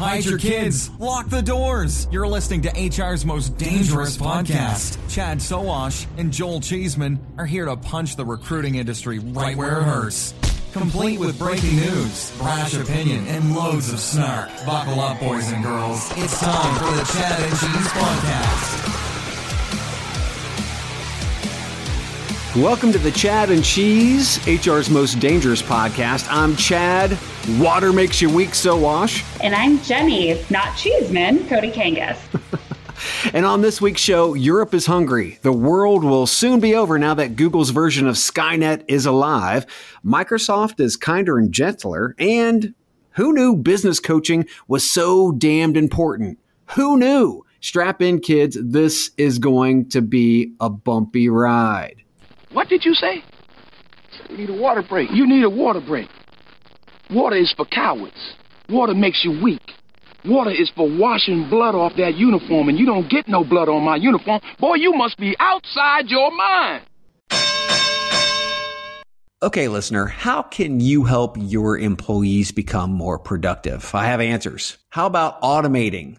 Hide your kids. Lock the doors. You're listening to HR's most dangerous podcast. Chad Sowash and Joel Cheeseman are here to punch the recruiting industry right where it hurts. Complete with breaking news, brash opinion, and loads of snark. Buckle up, boys and girls. It's time for the Chad and Cheese Podcast. Welcome to the Chad and Cheese, HR's most dangerous podcast. I'm Chad. Water makes you weak, so wash. And I'm Jenny, not Cheeseman, Cotie Kangas. and on this week's show, Europe is hungry. The world will soon be over now that Google's version of Skynet is alive. Microsoft is kinder and gentler. And who knew business coaching was so damned important? Who knew? Strap in, kids. This is going to be a bumpy ride. What did you say? You need a water break. You need a water break. Water is for cowards. Water makes you weak. Water is for washing blood off that uniform, and you don't get no blood on my uniform. Boy, you must be outside your mind. Okay, listener, how can you help your employees become more productive? I have answers. How about automating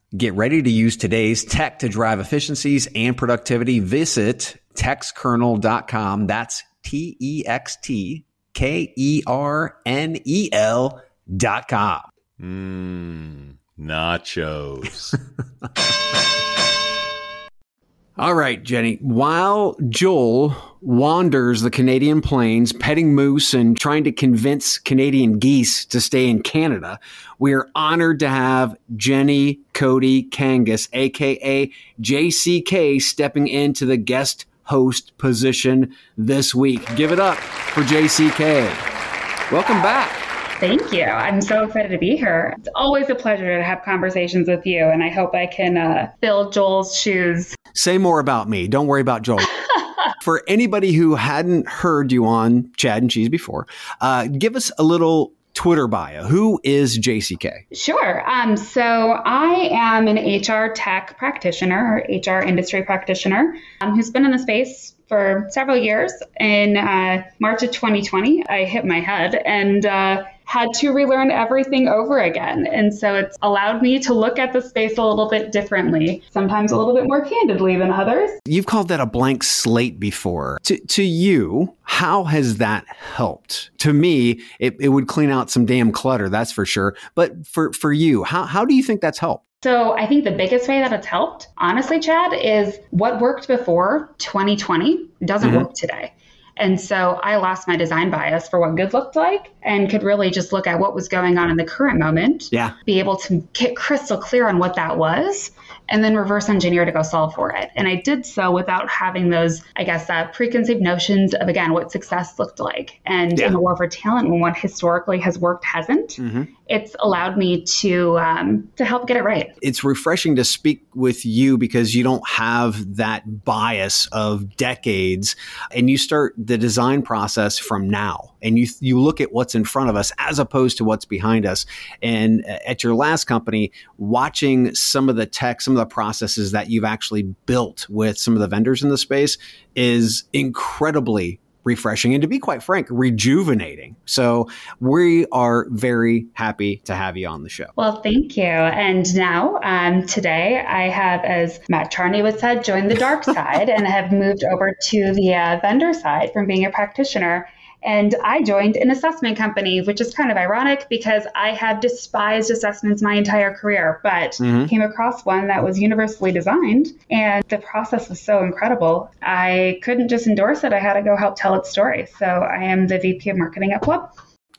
Get ready to use today's tech to drive efficiencies and productivity. Visit textkernel.com. That's T E X T K E R N E L dot com. Mmm, nachos. All right, Jenny. While Joel wanders the Canadian plains, petting moose and trying to convince Canadian geese to stay in Canada, we are honored to have Jenny Cotie Kangas, aka JCK, stepping into the guest host position this week. Give it up for JCK. Welcome back. Thank you. I'm so excited to be here. It's always a pleasure to have conversations with you, and I hope I can uh, fill Joel's shoes. Say more about me. Don't worry about Joel. For anybody who hadn't heard you on Chad and Cheese before, uh, give us a little Twitter bio. Who is JCK? Sure. Um, so I am an HR tech practitioner or HR industry practitioner um, who's been in the space for several years. In uh, March of 2020, I hit my head and uh, had to relearn everything over again. And so it's allowed me to look at the space a little bit differently, sometimes a little bit more candidly than others. You've called that a blank slate before. To, to you, how has that helped? To me, it, it would clean out some damn clutter, that's for sure. But for, for you, how, how do you think that's helped? So I think the biggest way that it's helped, honestly, Chad, is what worked before 2020 doesn't mm-hmm. work today. And so I lost my design bias for what good looked like and could really just look at what was going on in the current moment. Yeah. Be able to get crystal clear on what that was and then reverse engineer to go solve for it. And I did so without having those, I guess, uh, preconceived notions of, again, what success looked like. And yeah. in the war for talent, when what historically has worked hasn't, mm-hmm. It's allowed me to, um, to help get it right. It's refreshing to speak with you because you don't have that bias of decades and you start the design process from now and you, you look at what's in front of us as opposed to what's behind us. And uh, at your last company, watching some of the tech, some of the processes that you've actually built with some of the vendors in the space is incredibly refreshing and to be quite frank rejuvenating. So we are very happy to have you on the show. Well thank you. And now um, today i have as matt charney would said joined the dark side and have moved over to the uh, vendor side from being a practitioner and I joined an assessment company, which is kind of ironic because I have despised assessments my entire career, but mm-hmm. came across one that was universally designed and the process was so incredible. I couldn't just endorse it, I had to go help tell its story. So I am the VP of marketing at Web.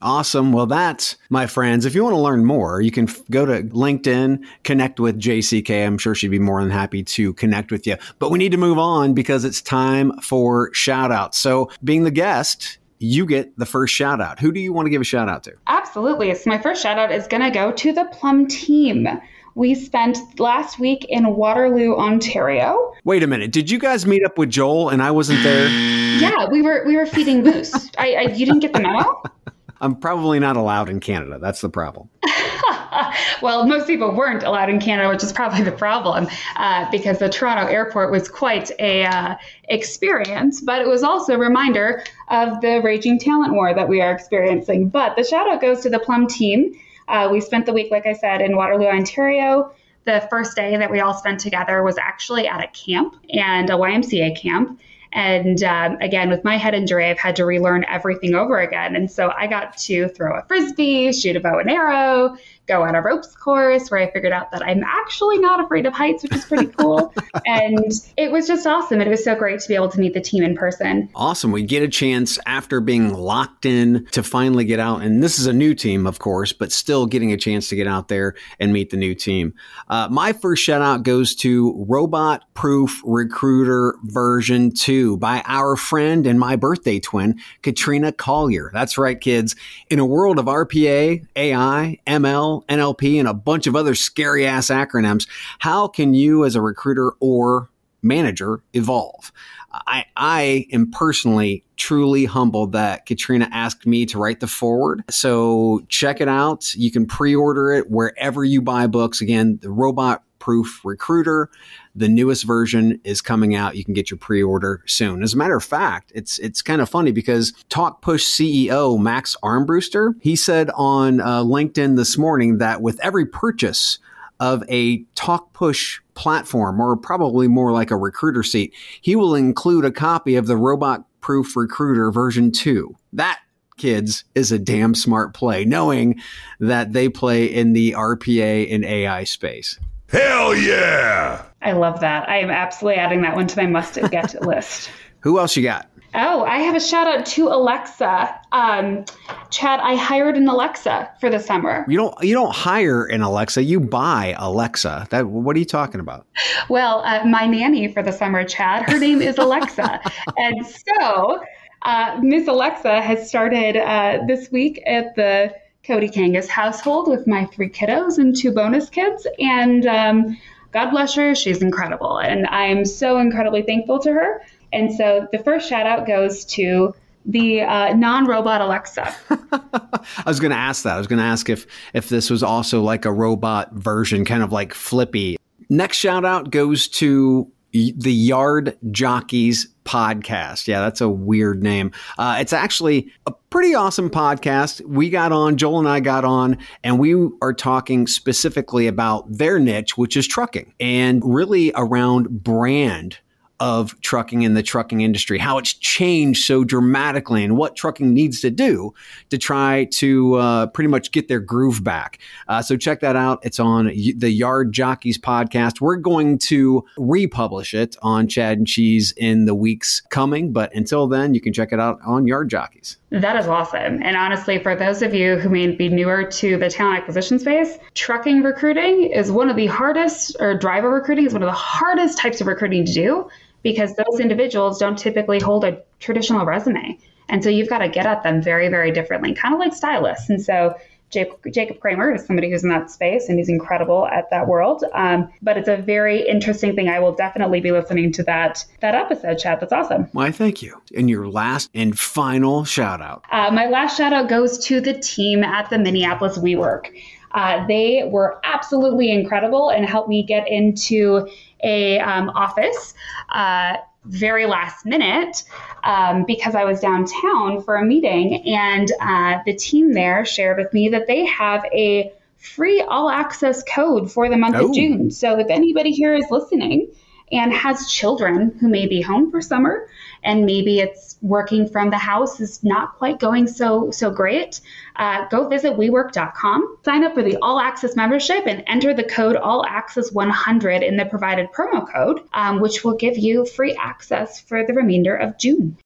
Awesome. Well, that's my friends. If you want to learn more, you can f- go to LinkedIn, connect with JCK. I'm sure she'd be more than happy to connect with you. But we need to move on because it's time for shout outs. So, being the guest, you get the first shout out. Who do you want to give a shout out to? Absolutely. So my first shout out is going to go to the Plum team. We spent last week in Waterloo, Ontario. Wait a minute. Did you guys meet up with Joel and I wasn't there? Yeah, we were we were feeding moose. I, I you didn't get the memo? I'm probably not allowed in Canada. That's the problem. well, most people weren't allowed in Canada, which is probably the problem, uh, because the Toronto airport was quite a uh, experience. But it was also a reminder of the raging talent war that we are experiencing. But the shout out goes to the Plum team. Uh, we spent the week, like I said, in Waterloo, Ontario. The first day that we all spent together was actually at a camp and a YMCA camp. And um, again, with my head injury, I've had to relearn everything over again. And so I got to throw a frisbee, shoot a bow and arrow, go on a ropes course where I figured out that I'm actually not afraid of heights, which is pretty cool. and it was just awesome. It was so great to be able to meet the team in person. Awesome. We get a chance after being locked in to finally get out. And this is a new team, of course, but still getting a chance to get out there and meet the new team. Uh, my first shout out goes to Robot Proof Recruiter version 2 by our friend and my birthday twin, Katrina Collier. That's right, kids. In a world of RPA, AI, ML, NLP, and a bunch of other scary ass acronyms, how can you as a recruiter or manager evolve? I, I am personally truly humbled that Katrina asked me to write the forward. So check it out. You can pre order it wherever you buy books. Again, the Robot Proof Recruiter. The newest version is coming out. You can get your pre-order soon. As a matter of fact, it's it's kind of funny because TalkPush CEO Max Armbruster he said on uh, LinkedIn this morning that with every purchase of a TalkPush platform, or probably more like a recruiter seat, he will include a copy of the Robot Proof Recruiter version two. That kids is a damn smart play, knowing that they play in the RPA and AI space. Hell yeah! I love that. I am absolutely adding that one to my must get list. Who else you got? Oh, I have a shout out to Alexa. Um, Chad, I hired an Alexa for the summer. You don't you don't hire an Alexa, you buy Alexa. That what are you talking about? Well, uh, my nanny for the summer, Chad, her name is Alexa. and so uh, Miss Alexa has started uh, this week at the Cotie Kangas household with my three kiddos and two bonus kids. And um, God bless her, she's incredible. And I'm so incredibly thankful to her. And so the first shout out goes to the uh, non-robot Alexa. I was going to ask that. I was going to ask if if this was also like a robot version, kind of like Flippy. Next shout out goes to the Yard Jockeys podcast. Yeah, that's a weird name. Uh, it's actually a pretty awesome podcast. We got on, Joel and I got on, and we are talking specifically about their niche, which is trucking, and really around brand of trucking in the trucking industry, how it's changed so dramatically, and what trucking needs to do to try to uh, pretty much get their groove back. Uh, so check that out. It's on the Yard Jockeys podcast. We're going to republish it on Chad and Cheese in the weeks coming, but until then, you can check it out on Yard Jockeys. That is awesome. And honestly, for those of you who may be newer to the talent acquisition space, trucking recruiting is one of the hardest, or driver recruiting is one of the hardest types of recruiting to do because those individuals don't typically hold a traditional resume. And so you've got to get at them very, very differently, kind of like stylists. And so Jacob Kramer is somebody who's in that space and he's incredible at that world. Um, but it's a very interesting thing. I will definitely be listening to that that episode, Chad. That's awesome. Why, thank you. And your last and final shout out. Uh, my last shout out goes to the team at the Minneapolis WeWork. Uh, they were absolutely incredible and helped me get into a um, office uh, very last minute um, because I was downtown for a meeting, and uh, the team there shared with me that they have a free all access code for the month oh. of June. So if anybody here is listening and has children who may be home for summer and maybe it's working from the house is not quite going so so great uh, go visit wework.com sign up for the all access membership and enter the code all access 100 in the provided promo code um, which will give you free access for the remainder of june.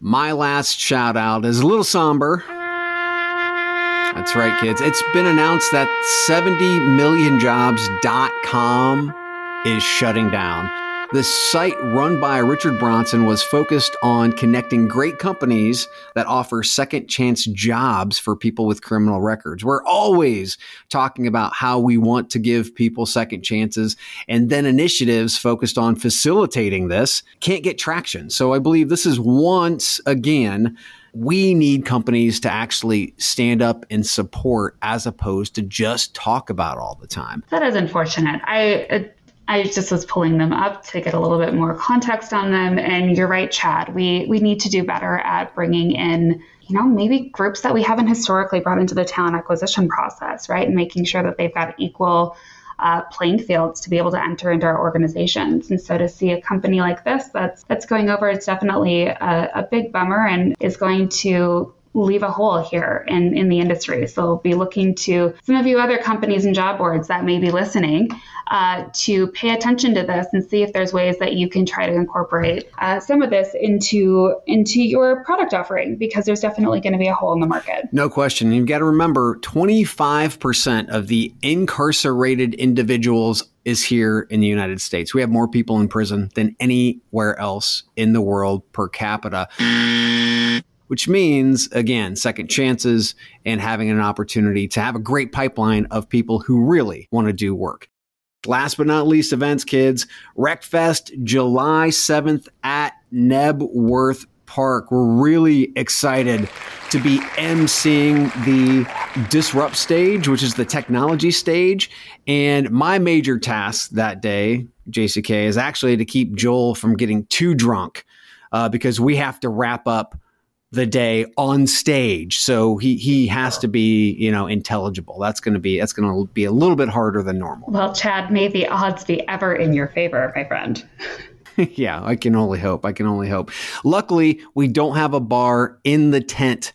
My last shout out is a little somber. That's right kids. It's been announced that 70millionjobs.com is shutting down the site run by Richard Bronson was focused on connecting great companies that offer second chance jobs for people with criminal records. We're always talking about how we want to give people second chances, and then initiatives focused on facilitating this can't get traction. So I believe this is once again we need companies to actually stand up and support as opposed to just talk about all the time. That is unfortunate. I I just was pulling them up to get a little bit more context on them. And you're right, Chad. We we need to do better at bringing in, you know, maybe groups that we haven't historically brought into the talent acquisition process, right? And making sure that they've got equal uh, playing fields to be able to enter into our organizations. And so to see a company like this that's that's going over, it's definitely a, a big bummer and is going to leave a hole here in, in the industry. So be looking to some of you other companies and job boards that may be listening uh, to pay attention to this and see if there's ways that you can try to incorporate uh, some of this into into your product offering because there's definitely going to be a hole in the market. No question. You've got to remember 25% of the incarcerated individuals is here in the United States. We have more people in prison than anywhere else in the world per capita which means, again, second chances and having an opportunity to have a great pipeline of people who really want to do work. Last but not least, events, kids. RecFest, July 7th at Knebworth Park. We're really excited to be emceeing the Disrupt stage, which is the technology stage. And my major task that day, JCK, is actually to keep Joel from getting too drunk uh, because we have to wrap up the day on stage. So he he has to be, you know, intelligible. That's going to be that's going to be a little bit harder than normal. Well, Chad, may the odds be ever in your favor, my friend. yeah, I can only hope. I can only hope. Luckily, we don't have a bar in the tent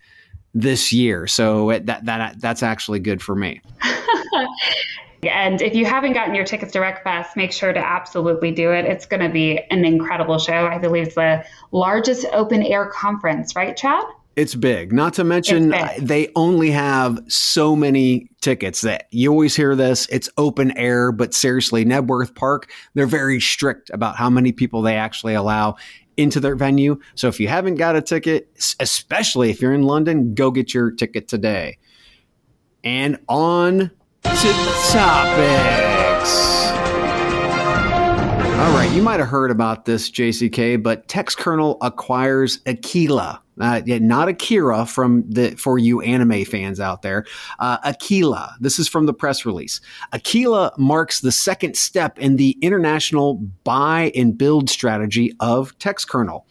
this year, so that that that's actually good for me. And if you haven't gotten your tickets to RecFest, make sure to absolutely do it. It's going to be an incredible show. I believe it's the largest open air conference, right, Chad? It's big. Not to mention, they only have so many tickets that you always hear this. It's open air, but seriously, Knebworth Park, they're very strict about how many people they actually allow into their venue. So if you haven't got a ticket, especially if you're in London, go get your ticket today. And on to topics. All right, you might have heard about this, JCK, but TextKernel acquires Akyla. uh, yeah, not Akira from the for you anime fans out there. Uh. This is from the press release. Akyla marks the second step in the international buy and build strategy of TextKernel.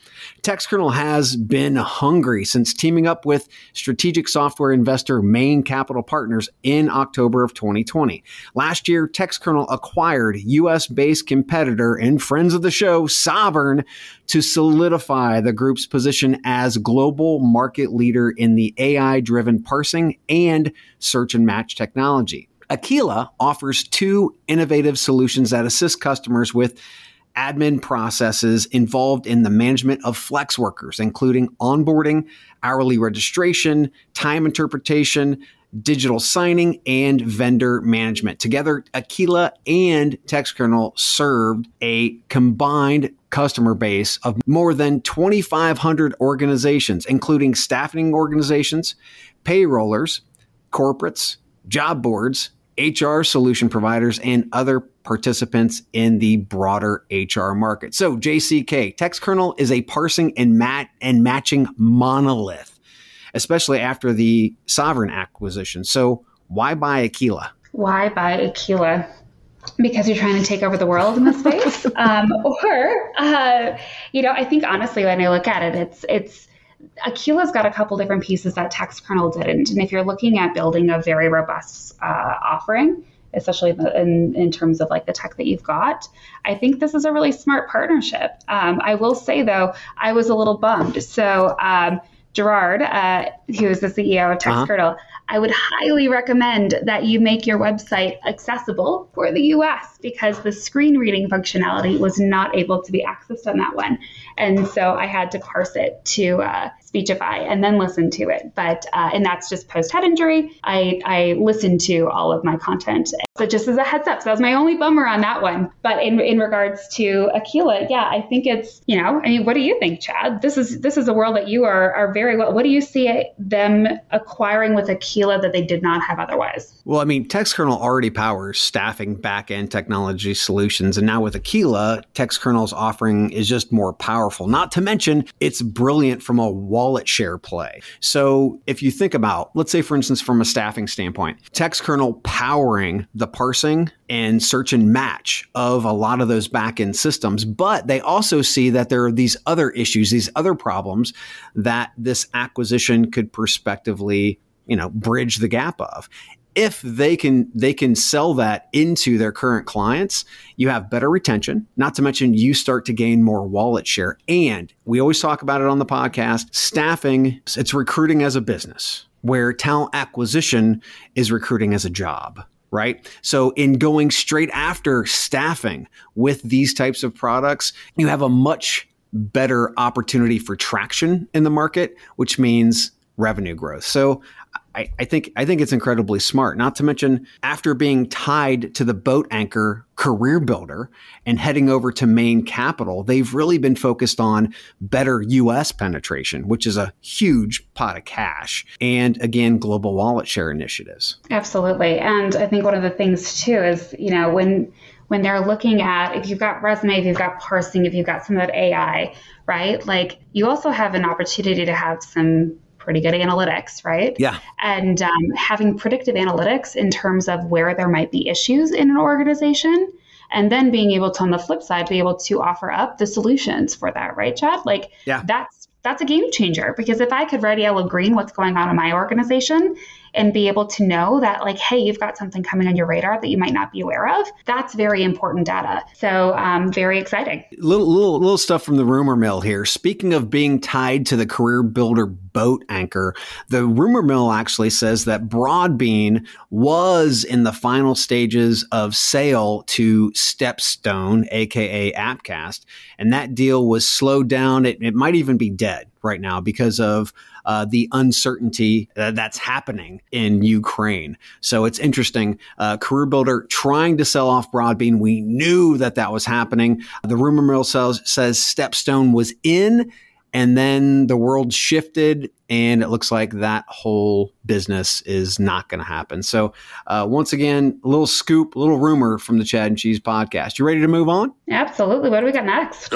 TextKernel has been hungry since teaming up with strategic software investor Main Capital Partners in October of 2020. Last year, TextKernel acquired U.S.-based competitor and friends of the show Sovren, to solidify the group's position as global market leader in the AI-driven parsing and search and match technology. Aquila offers two innovative solutions that assist customers with admin processes involved in the management of flex workers, including onboarding, hourly registration, time interpretation, digital signing, and vendor management. Together, Akyla and TextKernel served a combined customer base of more than 2,500 organizations, including staffing organizations, payrollers, corporates, job boards, HR solution providers, and other participants in the broader HR market. So, JCK, TextKernel is a parsing and mat and matching monolith, especially after the Sovren acquisition. So, why buy Akyla? Why buy Akyla? Because you're trying to take over the world in this space, um, or uh, you know, I think honestly, when I look at it, it's it's Akyla's got a couple different pieces that TextKernel didn't. And if you're looking at building a very robust uh, offering, especially in, in terms of like the tech that you've got, I think this is a really smart partnership. Um, I will say though, I was a little bummed. So um, Gerard, uh, who is the CEO of TextKernel, uh-huh. I would highly recommend that you make your website accessible for the US because the screen reading functionality was not able to be accessed on that one. And so I had to parse it to uh, Speechify and then listen to it. But, uh, and that's just post head injury. I, I listened to all of my content. So just as a heads up, so that was my only bummer on that one. But in, in regards to Akyla, yeah, I think it's, you know, I mean, what do you think, Chad? This is, this is a world that you are, are very well. What do you see them acquiring with Akyla that they did not have otherwise? Well, I mean, TextKernel already powers staffing back-end technology solutions. And now with Aquila, TextKernel's offering is just more powerful. Not to mention, it's brilliant from a wallet share play. So if you think about, let's say, for instance, from a staffing standpoint, TextKernel powering the parsing and search and match of a lot of those backend systems. But they also see that there are these other issues, these other problems that this acquisition could prospectively you know bridge the gap of. If they can they can sell that into their current clients you have better retention not to mention you start to gain more wallet share. And we always talk about it on the podcast staffing it's recruiting as a business where talent acquisition is recruiting as a job right? So in going straight after staffing with these types of products you have a much better opportunity for traction in the market which means revenue growth so I, I, think I think it's incredibly smart. Not to mention, after being tied to the boat anchor career builder and heading over to Main Capital, they've really been focused on better U.S. penetration, which is a huge pot of cash, and again, global wallet share initiatives. Absolutely, and I think one of the things too is you know when when they're looking at if you've got resume, if you've got parsing, if you've got some of that AI, right? Like you also have an opportunity to have some pretty good analytics, right? Yeah. And um, having predictive analytics in terms of where there might be issues in an organization. And then being able to, on the flip side, be able to offer up the solutions for that, right, Chad? Like, yeah. that's that's a game changer because if I could red, yellow, green what's going on in my organization and be able to know that like hey you've got something coming on your radar that you might not be aware of that's very important data. So um, very exciting. Little, little little stuff from the rumor mill here. Speaking of being tied to the career builder boat anchor the rumor mill actually says that broadbean was in the final stages of sale to stepstone aka appcast and that deal was slowed down. It, it might even be dead right now because of uh, the uncertainty that's happening in Ukraine. So it's interesting. Uh, Career Builder trying to sell off Broadbean. We knew that that was happening. The rumor mill says, says Stepstone was in and then the world shifted and it looks like that whole business is not going to happen so uh, once again a little scoop a little rumor from the chad and cheese podcast you ready to move on absolutely what do we got next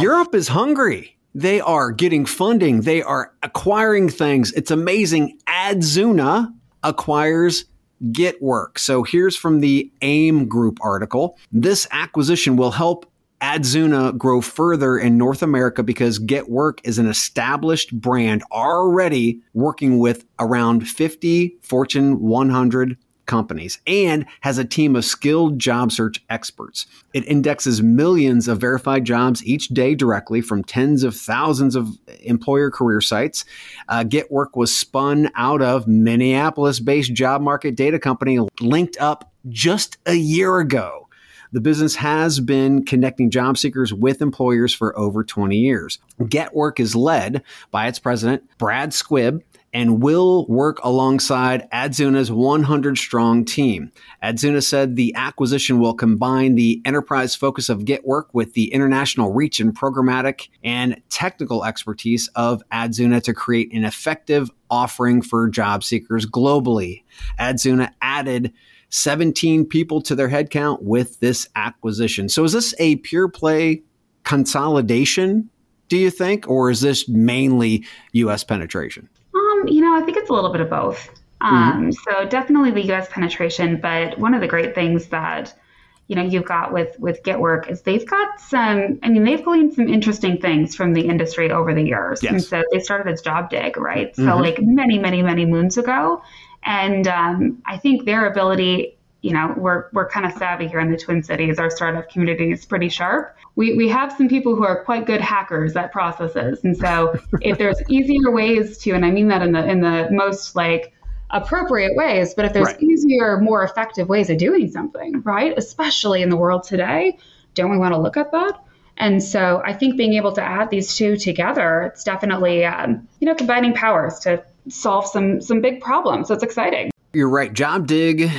europe is hungry They are getting funding. They are acquiring things. It's amazing. Adzuna acquires GetWork. So here's from the AIM Group article. This acquisition will help Adzuna grow further in North America because GetWork is an established brand already working with around 50 Fortune 100 companies and has a team of skilled job search experts. It indexes millions of verified jobs each day directly from tens of thousands of employer career sites. Uh, GetWork was spun out of Minneapolis based job market data company LinkUp just a year ago. The business has been connecting job seekers with employers for over 20 years. GetWork is led by its president, Brad Squibb, and will work alongside Adzuna's 100 strong team. Adzuna said the acquisition will combine the enterprise focus of GetWork with the international reach and programmatic and technical expertise of Adzuna to create an effective offering for job seekers globally. Adzuna added 17 people to their headcount with this acquisition. So is this a pure play consolidation, do you think, or is this mainly US penetration? Um, you know, I think it's a little bit of both. Um, mm-hmm. So definitely the U.S. penetration, but one of the great things that you know you've got with with GetWork is they've got some. I mean, they've gleaned some interesting things from the industry over the years. Yes. And so they started as JobDig, right? So mm-hmm. like many, many, many moons ago, and um, I think their ability you know, we're, we're kind of savvy here in the Twin Cities. Our startup community is pretty sharp. We, we have some people who are quite good hackers at processes. And so if there's easier ways to, and I mean that in the, in the most like appropriate ways, but if there's right. easier, more effective ways of doing something, right? Especially in the world today, don't we want to look at that? And so I think being able to add these two together, it's definitely, um, you know, combining powers to solve some, some big problems. So it's exciting. You're right. Job Dig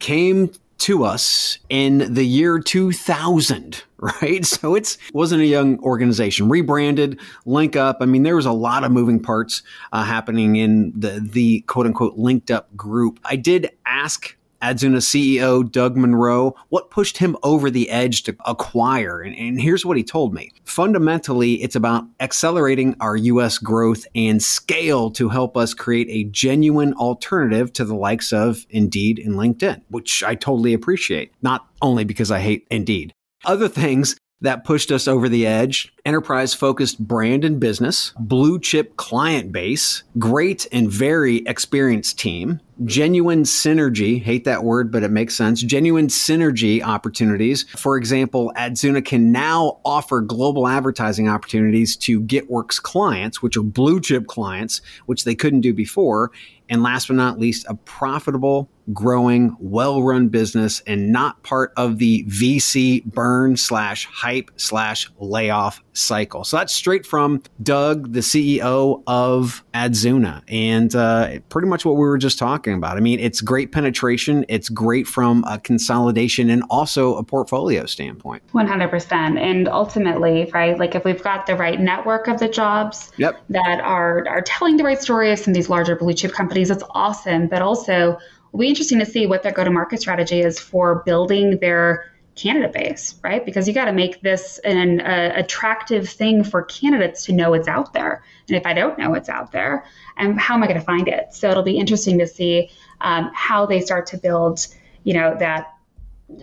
came to us in the year 2000, right? So it's wasn't a young organization. Rebranded, LinkUp I mean, there was a lot of moving parts uh, happening in the the quote unquote linked up group. I did ask Adzuna CEO Doug Monro, what pushed him over the edge to acquire? And, and, here's what he told me. Fundamentally, it's about accelerating our U.S. growth and scale to help us create a genuine alternative to the likes of Indeed and LinkedIn, which I totally appreciate, not only because I hate Indeed. Other things that pushed us over the edge. Enterprise focused brand and business, blue chip client base, great and very experienced team, genuine synergy, hate that word, but it makes sense. Genuine synergy opportunities. For example, Adzuna can now offer global advertising opportunities to GetWorks clients, which are blue chip clients, which they couldn't do before. And last but not least, a profitable, growing, well run business and not part of the VC burn slash hype slash layoff cycle. So that's straight from Doug, the CEO of Adzuna, and uh, pretty much what we were just talking about. I mean, it's great penetration, it's great from a consolidation and also a portfolio standpoint. 100%. And ultimately, right, like if we've got the right network of the jobs yep. that are, are telling the right story of some of these larger blue chip companies, it's awesome. But also, will be interesting to see what their go to market strategy is for building their candidate base, right? Because you got to make this an uh, attractive thing for candidates to know it's out there. And if I don't know it's out there, and how am I going to find it? So it'll be interesting to see um, how they start to build, you know, that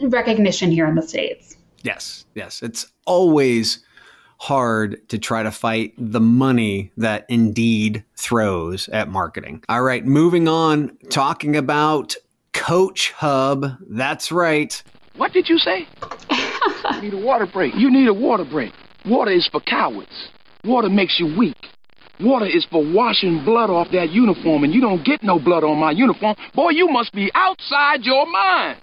recognition here in the states. Yes, yes, it's always hard to try to fight the money that Indeed throws at marketing. All right, moving on, talking about Coach Hub. That's right. What did you say? you need a water break. You need a water break. Water is for cowards. Water makes you weak. Water is for washing blood off that uniform, and you don't get no blood on my uniform. Boy, you must be outside your mind.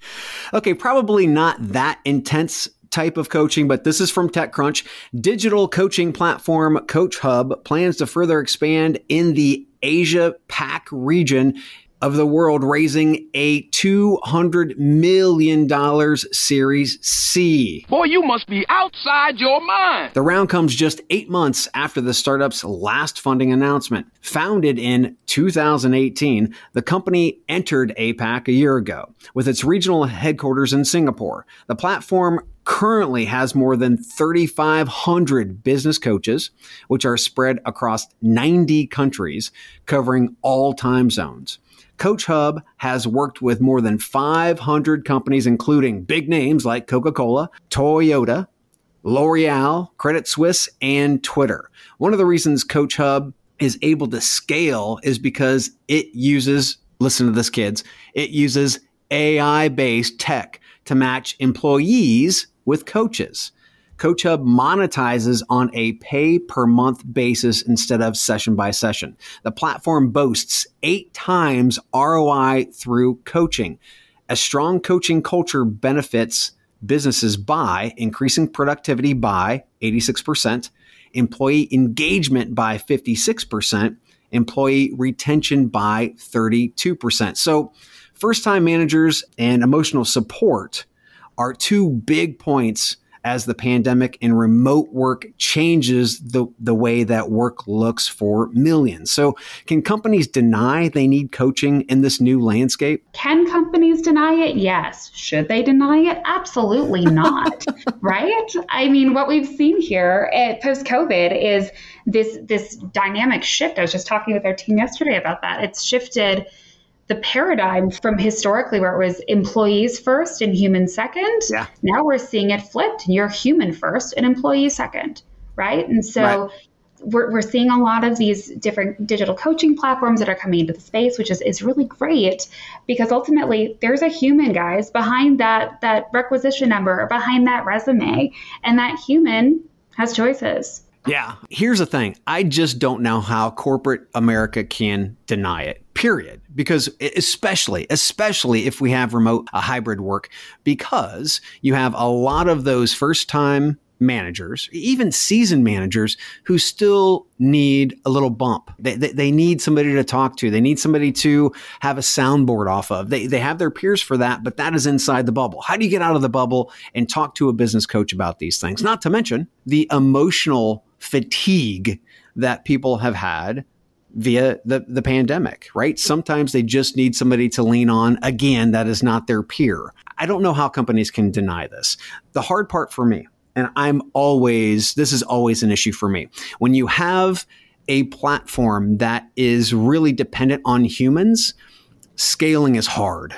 Okay, probably not that intense type of coaching, but this is from TechCrunch. Digital coaching platform Coach Hub plans to further expand in the Asia Pac region of the world raising a $200 million Series C. Boy, you must be outside your mind. The round comes just eight months after the startup's last funding announcement. Founded in 2018, the company entered APAC a year ago with its regional headquarters in Singapore. The platform currently has more than 3,500 business coaches, which are spread across 90 countries, covering all time zones. Coach Hub has worked with more than 500 companies, including big names like Coca Cola, Toyota, L'Oreal, Credit Suisse, and Twitter. One of the reasons Coach Hub is able to scale is because it uses, listen to this, kids, it uses AI based tech to match employees with coaches. Coach Hub monetizes on a pay per month basis instead of session by session. The platform boasts eight times ROI through coaching. A strong coaching culture benefits businesses by increasing productivity by 86%, employee engagement by 56%, employee retention by 32%. So, first time managers and emotional support are two big points as the pandemic and remote work changes the, the way that work looks for millions. So, can companies deny they need coaching in this new landscape? Can companies deny it? Yes. Should they deny it? Absolutely not. right? I mean, what we've seen here eh, at post COVID is this this dynamic shift. I was just talking with our team yesterday about that. It's shifted the paradigm from historically where it was employees first and humans second. Yeah. Now we're seeing it flipped and you're human first and employee second, right? And so right. We're, we're seeing a lot of these different digital coaching platforms that are coming into the space, which is, is really great because ultimately there's a human, guys, behind that that requisition number or behind that resume. And that human has choices. Yeah. Here's the thing I just don't know how corporate America can deny it, period. Because especially, especially if we have remote, a hybrid work, because you have a lot of those first time managers, even seasoned managers who still need a little bump. They, they, they, need somebody to talk to. They need somebody to have a soundboard off of. They, they have their peers for that, but that is inside the bubble. How do you get out of the bubble and talk to a business coach about these things? Not to mention the emotional fatigue that people have had via the, the pandemic, right? Sometimes they just need somebody to lean on. Again, that is not their peer. I don't know how companies can deny this. The hard part for me, and I'm always, this is always an issue for me. When you have a platform that is really dependent on humans, scaling is hard,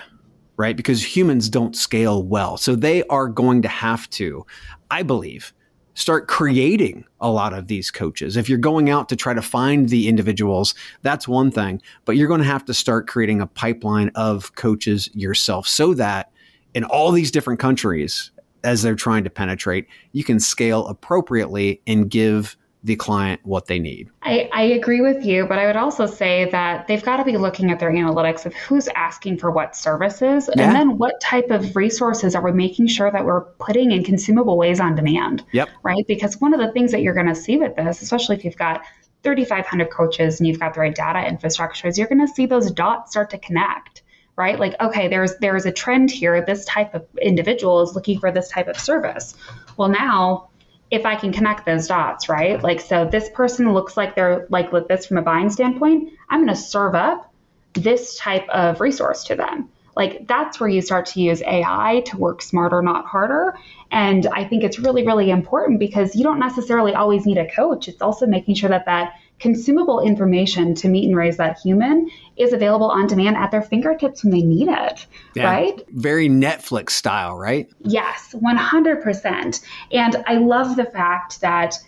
right? Because humans don't scale well. So they are going to have to, I believe, start creating a lot of these coaches. If you're going out to try to find the individuals, that's one thing, but you're going to have to start creating a pipeline of coaches yourself so that in all these different countries, as they're trying to penetrate, you can scale appropriately and give the client what they need. I, I, agree with you, but I would also say that they've got to be looking at their analytics of who's asking for what services yeah. and then what type of resources are we making sure that we're putting in consumable ways on demand. Yep. Right? Because one of the things that you're going to see with this, especially if you've got 3,500 coaches and you've got the right data infrastructure, is you're going to see those dots start to connect right like okay there's there's a trend here this type of individual is looking for this type of service well now if I can connect those dots, right? Mm-hmm. Like, so this person looks like they're like with this from a buying standpoint. I'm going to serve up this type of resource to them. Like, that's where you start to use AI to work smarter, not harder. And I think it's really, really important because you don't necessarily always need a coach. It's also making sure that that consumable information to meet and raise that human is available on demand at their fingertips when they need it, yeah. right? Very Netflix style, right? Yes, 100%. And I love the fact that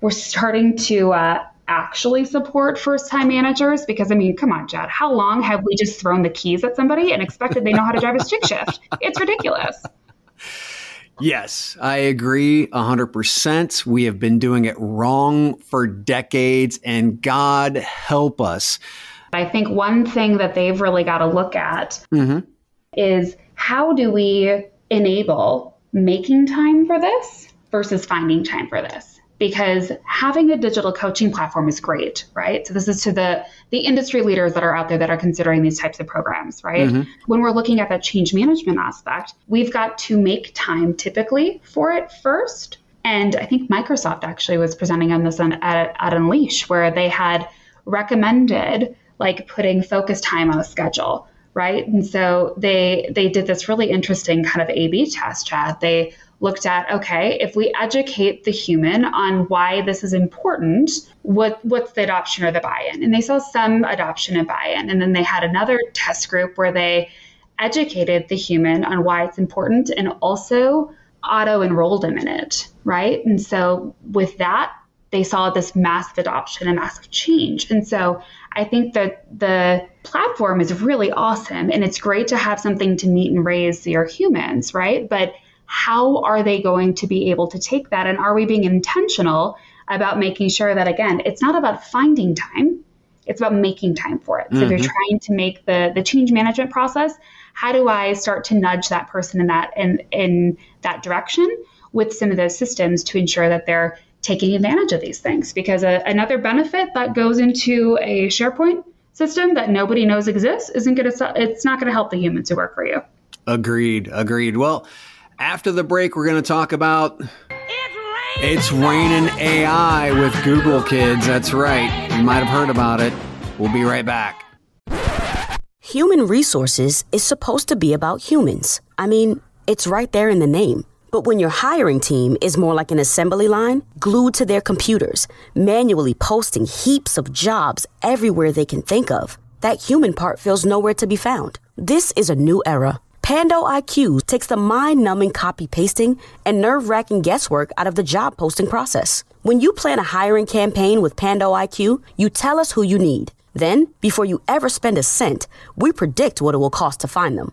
we're starting to uh, actually support first time managers because I mean, come on, Chad, how long have we just thrown the keys at somebody and expected they know how to drive a stick shift? It's ridiculous. Yes, I agree 100%. We have been doing it wrong for decades, and God help us. I think one thing that they've really got to look at mm-hmm. is how do we enable making time for this versus finding time for this? Because having a digital coaching platform is great, right? So this is to the the industry leaders that are out there that are considering these types of programs, right? Mm-hmm. When we're looking at that change management aspect, we've got to make time typically for it first. And I think Microsoft actually was presenting on this on, at, at Unleash, where they had recommended like putting focus time on a schedule right? And so they they did this really interesting kind of A/B test, Chad. They looked at okay, if we educate the human on why this is important, what what's the adoption or the buy-in? And they saw some adoption and buy-in, and then they had another test group where they educated the human on why it's important and also auto enrolled them in it, right? And so with that, they saw this massive adoption and massive change. And so I think that the platform is really awesome and it's great to have something to meet and raise your humans, right? But how are they going to be able to take that? And are we being intentional about making sure that, again, it's not about finding time, it's about making time for it. So mm-hmm. if you're mm-hmm. trying to make the, the change management process, how do I start to nudge that person in that in, in that direction with some of those systems to ensure that they're taking advantage of these things? Because a, another benefit that goes into a SharePoint system that nobody knows exists isn't going to it's not going to help the humans who work for you. Agreed. Agreed. Well, after the break, we're going to talk about it's raining AI with Google Kids. That's right. You might have heard about it. We'll be right back. Human resources is supposed to be about humans. I mean, it's right there in the name. But when your hiring team is more like an assembly line, glued to their computers, manually posting heaps of jobs everywhere they can think of, that human part feels nowhere to be found. This is a new era Pando IQ takes the mind numbing copy pasting and nerve wracking guesswork out of the job posting process. When you plan a hiring campaign with Pando IQ, you tell us who you need. Then, before you ever spend a cent, we predict what it will cost to find them.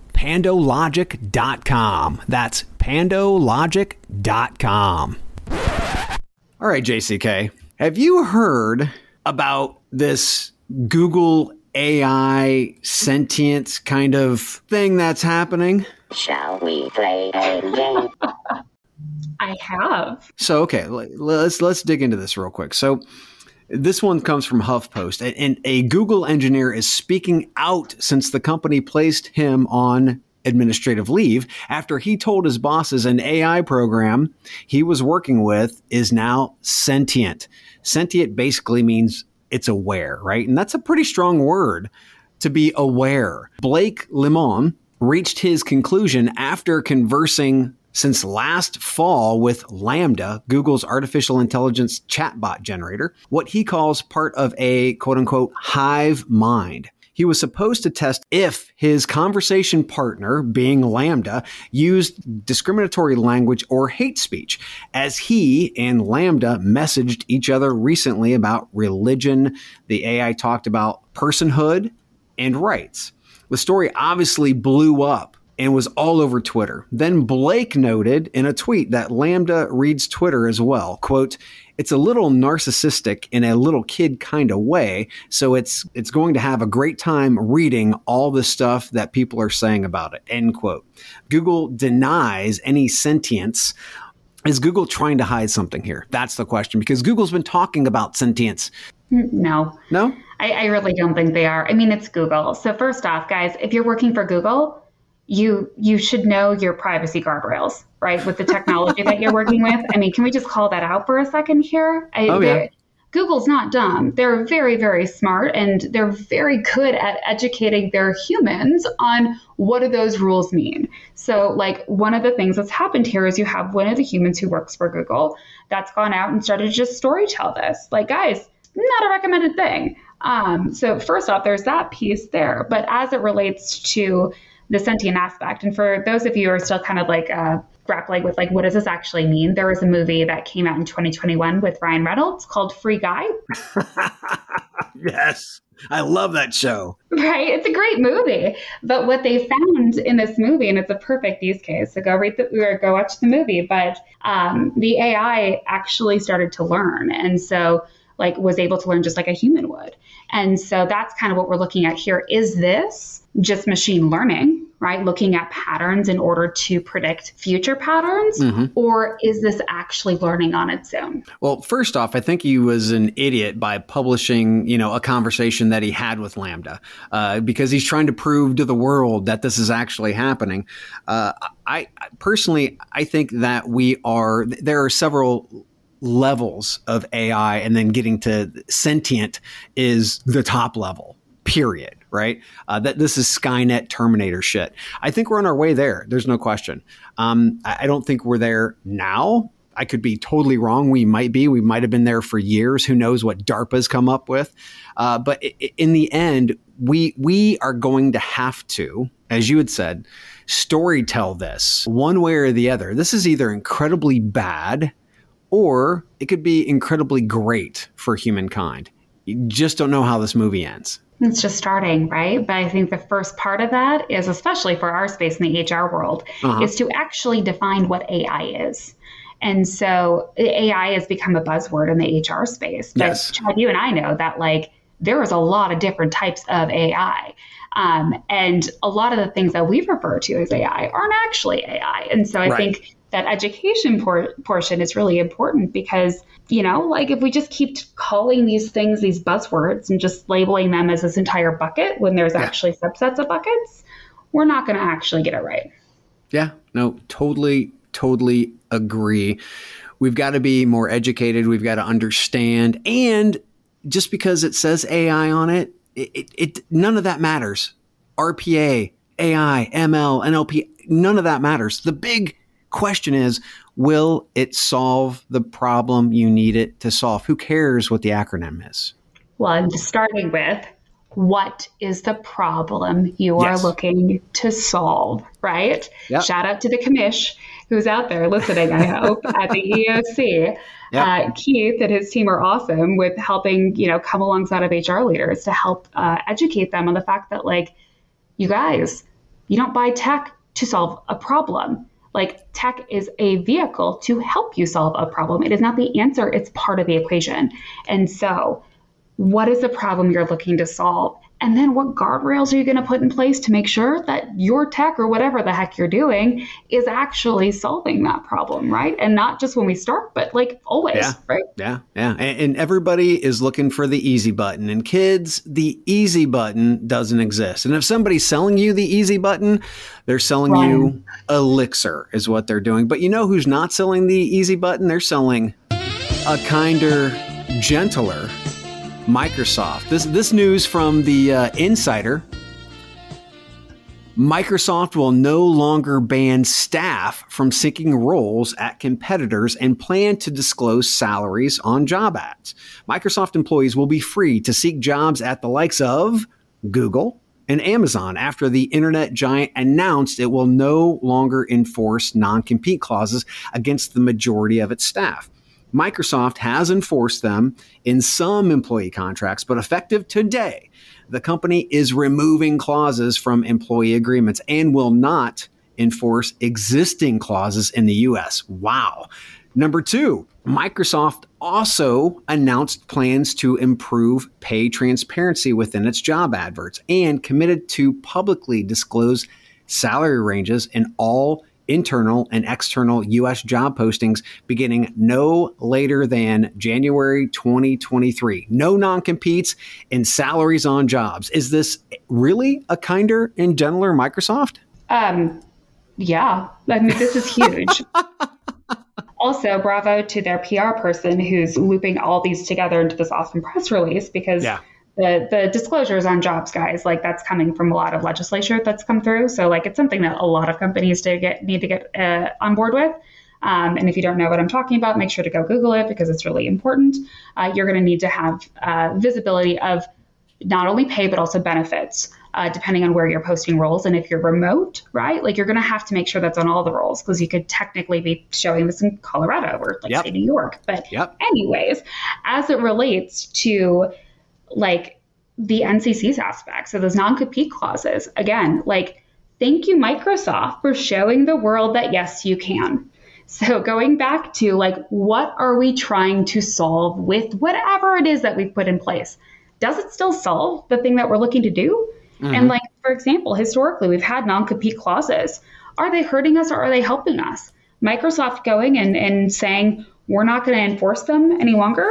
pandologic.com. That's pandologic.com. All right, JCK, have you heard about this Google AI sentience kind of thing that's happening? Shall we play a game? I have. So okay, let's let's dig into this real quick. So this one comes from HuffPost, and a Google engineer is speaking out since the company placed him on administrative leave after he told his bosses an AI program he was working with is now sentient. Sentient basically means it's aware, right? And that's a pretty strong word to be aware. Blake Lemoine reached his conclusion after conversing since last fall with LaMDA, Google's artificial intelligence chatbot generator, what he calls part of a quote unquote hive mind. He was supposed to test if his conversation partner, being LaMDA, used discriminatory language or hate speech, as he and LaMDA messaged each other recently about religion. The AI talked about personhood and rights. The story obviously blew up and was all over Twitter. Then Blake noted in a tweet that LaMDA reads Twitter as well. Quote, it's a little narcissistic in a little kid kind of way, so it's it's going to have a great time reading all the stuff that people are saying about it. End quote. Google denies any sentience. Is Google trying to hide something here? That's the question because Google's been talking about sentience. Mm, no. No? I, I really don't think they are. I mean, it's Google. So, first off, guys, if you're working for Google, you you should know your privacy guardrails, right? With the technology that you're working with. I mean, can we just call that out for a second here? I, oh, yeah. Google's not dumb. They're very, very smart and they're very good at educating their humans on what do those rules mean. So, like, one of the things that's happened here is you have one of the humans who works for Google that's gone out and started to just story tell this. Like, guys, not a recommended thing. Um, so, first off, there's that piece there. But as it relates to the sentient aspect. And for those of you who are still kind of like uh, grappling with like what does this actually mean, there was a movie that came out in 2021 with Ryan Reynolds called Free Guy. yes. I love that show. Right. It's a great movie. But what they found in this movie, and it's a perfect use case, so go read the or go watch the movie. But um, the AI actually started to learn. And so like was able to learn just like a human would. And so that's kind of what we're looking at here. Is this just machine learning, right? Looking at patterns in order to predict future patterns, mm-hmm. or is this actually learning on its own? Well, first off, I think he was an idiot by publishing, you know, a conversation that he had with LaMDA, uh, because he's trying to prove to the world that this is actually happening. Uh, I personally, I think that we are. There are several levels of AI, and then getting to sentient is the top level. Period right? Uh, that this is Skynet Terminator shit. I think we're on our way there. There's no question. Um, I, I don't think we're there now. I could be totally wrong. We might be. We might have been there for years. Who knows what DARPA's come up with? Uh, but in the end, we we are going to have to, as you had said, story tell this one way or the other. This is either incredibly bad, or it could be incredibly great for humankind. You just don't know how this movie ends. It's just starting, right? But I think the first part of that is, especially for our space in the HR world, uh-huh. is to actually define what AI is. And so AI has become a buzzword in the HR space. But yes. Chad, you and I know that like there is a lot of different types of AI. Um, and a lot of the things that we refer to as AI aren't actually AI. And so I right. think that education por- portion is really important because you know like if we just keep calling these things these buzzwords and just labeling them as this entire bucket when there's yeah. actually subsets of buckets we're not going to actually get it right. Yeah. No totally totally agree. We've got to be more educated. We've got to understand. And just because it says ai on it it, it, it none of that matters. Rpa ai ml nlp none of that matters. The big question is, will it solve the problem you need it to solve? Who cares what the acronym is? Well, I'm starting with what is the problem you are yes. looking to solve, right? Yep. Shout out to the commish who's out there listening, I hope, at the EEOC. Yep. Uh, Keith and his team are awesome with helping, you know, come alongside of HR leaders to help uh, educate them on the fact that, like, you guys, you don't buy tech to solve a problem. Like tech is a vehicle to help you solve a problem. It is not the answer, it's part of the equation. And so, what is the problem you're looking to solve? And then what guardrails are you going to put in place to make sure that your tech or whatever the heck you're doing is actually solving that problem, right? And not just when we start, but like always, yeah. right? Yeah, yeah. And, and, everybody is looking for the easy button. And kids, the easy button doesn't exist. And if somebody's selling you the easy button, they're selling you elixir, is what they're doing. But you know who's not selling the easy button? They're selling a kinder, gentler, Microsoft. This this news from the uh, Insider. Microsoft will no longer ban staff from seeking roles at competitors and plan to disclose salaries on job ads. Microsoft employees will be free to seek jobs at the likes of Google and Amazon after the internet giant announced it will no longer enforce non compete clauses against the majority of its staff. Microsoft has enforced them in some employee contracts, but effective today, the company is removing clauses from employee agreements and will not enforce existing clauses in the US. Wow. Number two, Microsoft also announced plans to improve pay transparency within its job adverts and committed to publicly disclose salary ranges in all internal and external U.S. job postings beginning no later than January 2023. No non competes and salaries on jobs. Is this really a kinder and gentler Microsoft? Um, yeah. I mean, this is huge. also, bravo to their PR person who's looping all these together into this awesome press release because. Yeah the the disclosures on jobs guys like that's coming from a lot of legislature that's come through. So like it's something that a lot of companies to get need to get uh, on board with. Um, and if you don't know what i'm talking about make sure to go google it because it's really important. Uh, you're going to need to have uh, visibility of not only pay but also benefits uh, depending on where you're posting roles. And if you're remote right like you're going to have to make sure that's on all the roles because you could technically be showing this in colorado or like yep. say new york. But yep. anyways as it relates to like the NCC's aspect. So those non-compete clauses, again, like thank you Microsoft for showing the world that yes, you can. So going back to like what are we trying to solve with whatever it is that we've put in place? Does it still solve the thing that we're looking to do? Mm-hmm. And like for example, historically, we've had non compete clauses. Are they hurting us or are they helping us? Microsoft going and, and saying, we're not going to enforce them any longer.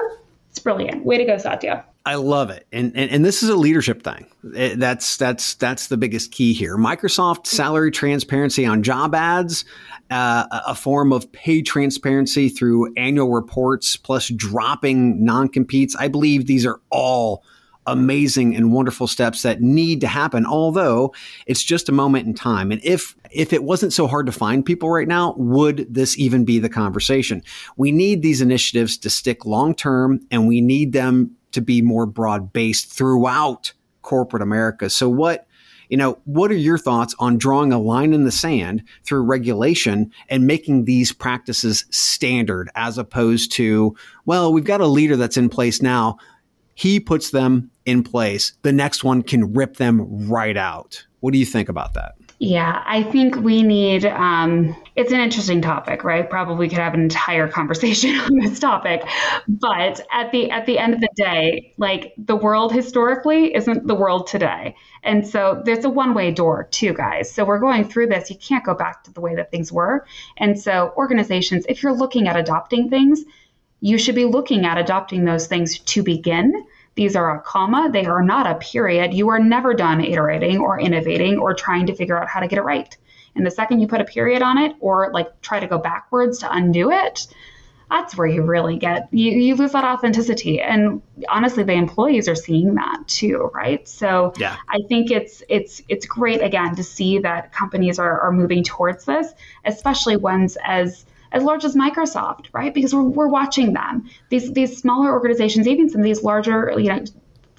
It's brilliant. Way to go, Satya. I love it, and, and and this is a leadership thing. That's that's that's the biggest key here. Microsoft salary transparency on job ads, uh, a form of pay transparency through annual reports, plus dropping non competes. I believe these are all amazing and wonderful steps that need to happen although it's just a moment in time and if if it wasn't so hard to find people right now would this even be the conversation we need these initiatives to stick long term and we need them to be more broad based throughout corporate America. So what you know, what are your thoughts on drawing a line in the sand through regulation and making these practices standard as opposed to, well, we've got a leader that's in place now. He puts them in place. The next one can rip them right out. What do you think about that? Yeah, I think we need. Um, it's an interesting topic, right? Probably could have an entire conversation on this topic, but at the at the end of the day, like the world historically isn't the world today, and so there's a one way door too, guys. So we're going through this. You can't go back to the way that things were, and so organizations, if you're looking at adopting things, you should be looking at adopting those things to begin these are a comma, they are not a period. You are never done iterating or innovating or trying to figure out how to get it right. And the second you put a period on it or like try to go backwards to undo it, that's where you really get you, you lose that authenticity and honestly the employees are seeing that too right so yeah. i think it's it's it's great again to see that companies are, are moving towards this especially ones as as large as Microsoft, right? Because we're, we're watching them. These these smaller organizations, even some of these larger, you know,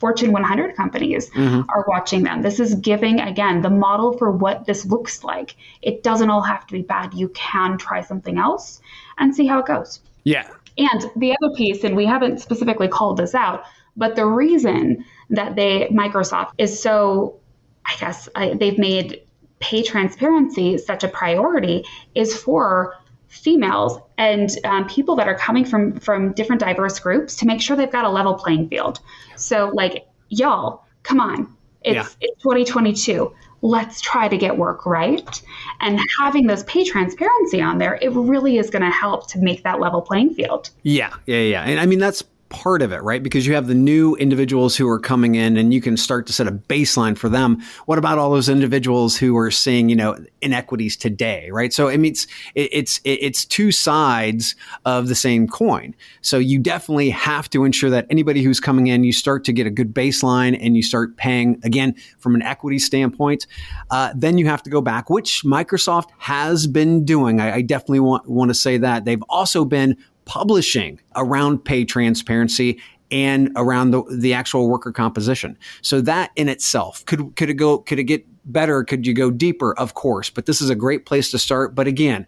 Fortune 100 companies mm-hmm. are watching them. This is giving, again, the model for what this looks like. It doesn't all have to be bad. You can try something else and see how it goes. Yeah. And the other piece, and we haven't specifically called this out, but the reason that they, Microsoft, is so, I guess, I, they've made pay transparency such a priority is for females and um, people that are coming from from different diverse groups to make sure they've got a level playing field. So like y'all, come on. It's yeah. it's 2022. Let's try to get work right. And having those pay transparency on there, it really is going to help to make that level playing field. Yeah, yeah, yeah. And I mean that's part of it, right? Because you have the new individuals who are coming in and you can start to set a baseline for them. What about all those individuals who are seeing, you know, inequities today, right? So I mean, it's, it's, it's two sides of the same coin. So you definitely have to ensure that anybody who's coming in, you start to get a good baseline and you start paying again from an equity standpoint. Uh, then you have to go back, which Microsoft has been doing. I, I definitely want, want to say that they've also been publishing around pay transparency and around the, the actual worker composition. So that in itself could could it go could it get better? Could you go deeper? Of course, but this is a great place to start. But again,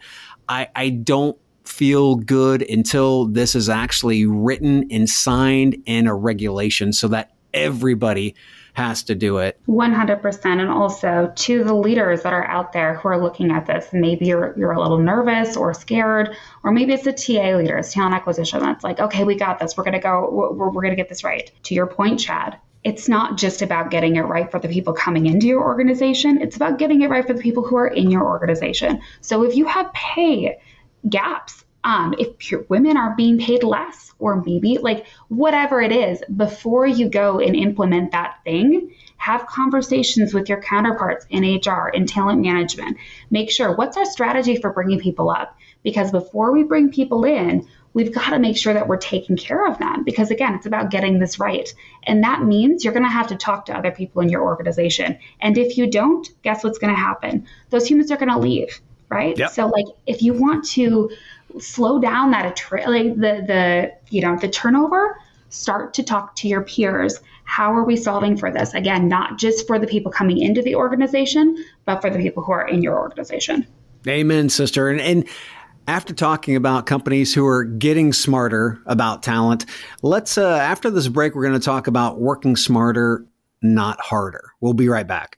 I, I don't feel good until this is actually written and signed in a regulation so that everybody has to do it. 100%. And also to the leaders that are out there who are looking at this, maybe you're, you're a little nervous or scared, or maybe it's the TA leaders, talent acquisition, that's like, okay, we got this. We're going to go, we're, we're going to get this right. To your point, Chad, it's not just about getting it right for the people coming into your organization, it's about getting it right for the people who are in your organization. So if you have pay gaps, um, if women are being paid less, or maybe like whatever it is, before you go and implement that thing, have conversations with your counterparts in HR, in talent management. Make sure what's our strategy for bringing people up? Because before we bring people in, we've got to make sure that we're taking care of them because again it's about getting this right and that means you're going to have to talk to other people in your organization and if you don't guess what's going to happen those humans are going to leave right yep. so like if you want to slow down that attri- like the the you know the turnover start to talk to your peers. How are we solving for this? Again not just for the people coming into the organization but for the people who are in your organization. Amen sister. And, and after talking about companies who are getting smarter about talent let's uh, after this break we're going to talk about working smarter not harder. We'll be right back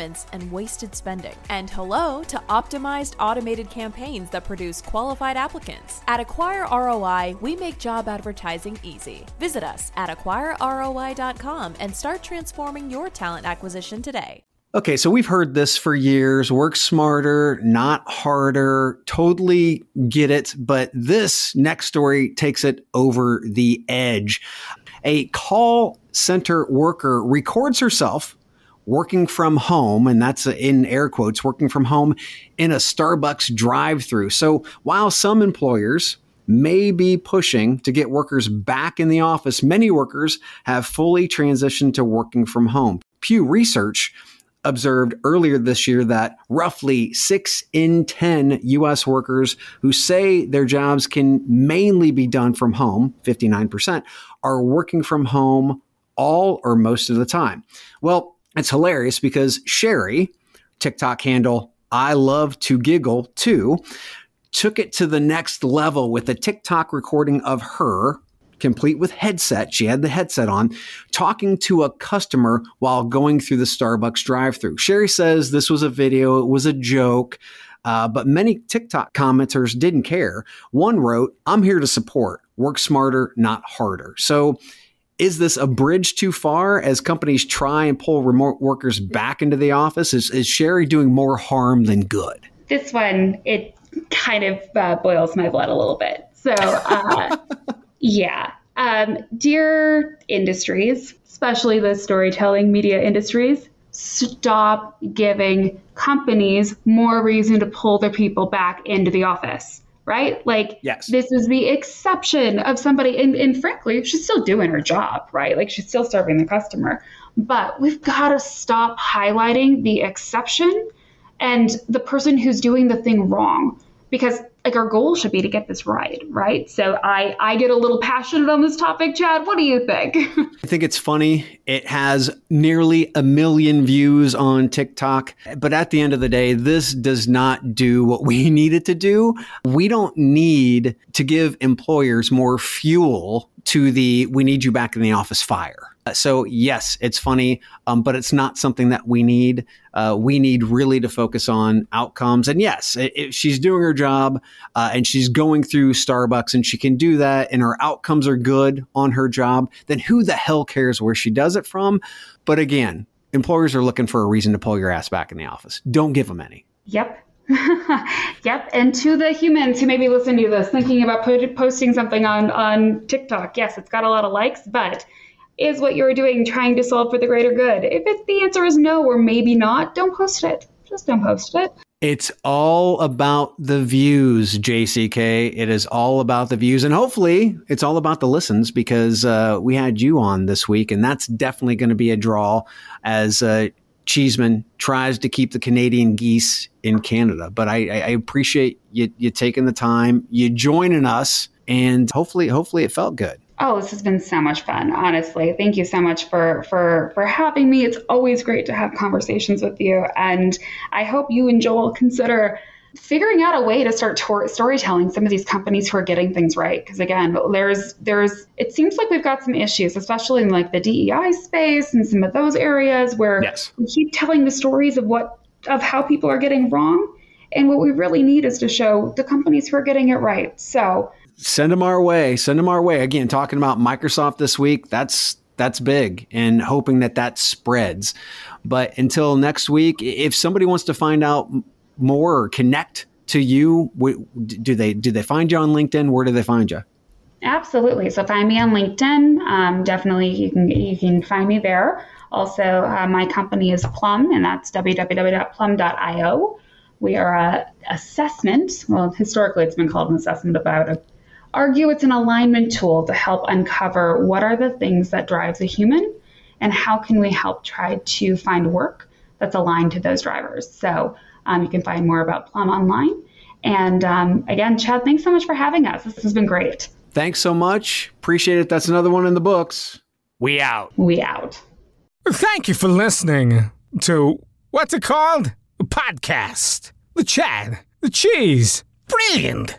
and wasted spending. And hello to optimized automated campaigns that produce qualified applicants. At Acquire ROI, we make job advertising easy. Visit us at acquireroi.com and start transforming your talent acquisition today. Okay, so we've heard this for years work smarter, not harder. Totally get it. But this next story takes it over the edge. A call center worker records herself working from home, and that's in air quotes, working from home in a Starbucks drive through. So while some employers may be pushing to get workers back in the office, many workers have fully transitioned to working from home. Pew Research observed earlier this year that roughly 6 in 10 US workers who say their jobs can mainly be done from home, 59%, are working from home all or most of the time. Well, it's hilarious because Sherry, TikTok handle, I love to giggle too, took it to the next level with a TikTok recording of her, complete with headset. She had the headset on, talking to a customer while going through the Starbucks drive through. Sherry says this was a video, it was a joke. Uh, but many TikTok commenters didn't care. One wrote, I'm here to support. Work smarter, not harder. So is this a bridge too far as companies try and pull remote workers back into the office? Is, is Sherry doing more harm than good? This one, it kind of uh, boils my blood a little bit. So, uh, yeah. Um, dear industries, especially the storytelling media industries, stop giving companies more reason to pull their people back into the office right? Like, yes. this is the exception of somebody, and, and frankly, she's still doing her job, right? Like, she's still serving the customer. But we've got to stop highlighting the exception and the person who's doing the thing wrong because like our goal should be to get this right, right? So I I get a little passionate on this topic, Chad. What do you think? I think it's funny. It has nearly a million views on TikTok, but at the end of the day, this does not do what we need it to do. We don't need to give employers more fuel to the we need you back in the office fire. Uh, so yes, it's funny, um, but it's not something that we need. Uh, we need really to focus on outcomes. And yes, if she's doing her job uh, and she's going through Starbucks and she can do that, and her outcomes are good on her job, then who the hell cares where she does it from? But again, employers are looking for a reason to pull your ass back in the office. Don't give them any. Yep. yep. And to the humans who maybe listen to this, thinking about posting something on on TikTok, yes, it's got a lot of likes, but is what you're doing trying to solve for the greater good? If it, the answer is no or maybe not, don't post it. Just don't post it. It's all about the views, JCK. It is all about the views. And hopefully it's all about the listens because uh, we had you on this week, and that's definitely going to be a draw as uh, Cheeseman tries to keep the Canadian geese in Canada. But I, I appreciate you, you taking the time, you joining us, and hopefully, hopefully it felt good. Oh, this has been so much fun, honestly. Thank you so much for for for having me. It's always great to have conversations with you, and I hope you and Joel consider figuring out a way to start tor- storytelling some of these companies who are getting things right because again there's there's it seems like we've got some issues especially in like the DEI space and some of those areas where yes. we keep telling the stories of what of how people are getting wrong and what we really need is to show the companies who are getting it right so send them our way. Send them our way. Again, talking about Microsoft this week. That's that's big and hoping that that spreads. But until next week, if somebody wants to find out more or connect to you, do they do they find you on LinkedIn? Where do they find you? Absolutely. So find me on LinkedIn. Um, definitely, you can you can find me there. Also, uh, my company is Plum, and that's www.plum.io. We are a assessment. Well, historically, it's been called an assessment about a argue it's an alignment tool to help uncover what are the things that drive the human and how can we help try to find work that's aligned to those drivers. So um, you can find more about Plum online. And um, again, Chad, thanks so much for having us. This has been great. Thanks so much. Appreciate it. That's another one in the books. We out. We out. Thank you for listening to what's it called? A podcast. The Chad. The Cheese. Brilliant.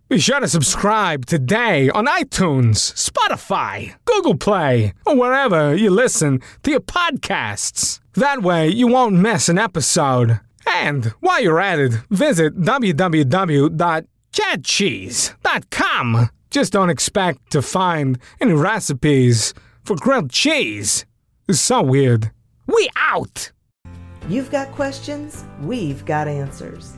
be sure to subscribe today on iTunes, Spotify, Google Play, or wherever you listen to your podcasts. That way you won't miss an episode. And while you're at it, visit www.chadcheese.com. Just don't expect to find any recipes for grilled cheese. It's so weird. We out! You've got questions, we've got answers.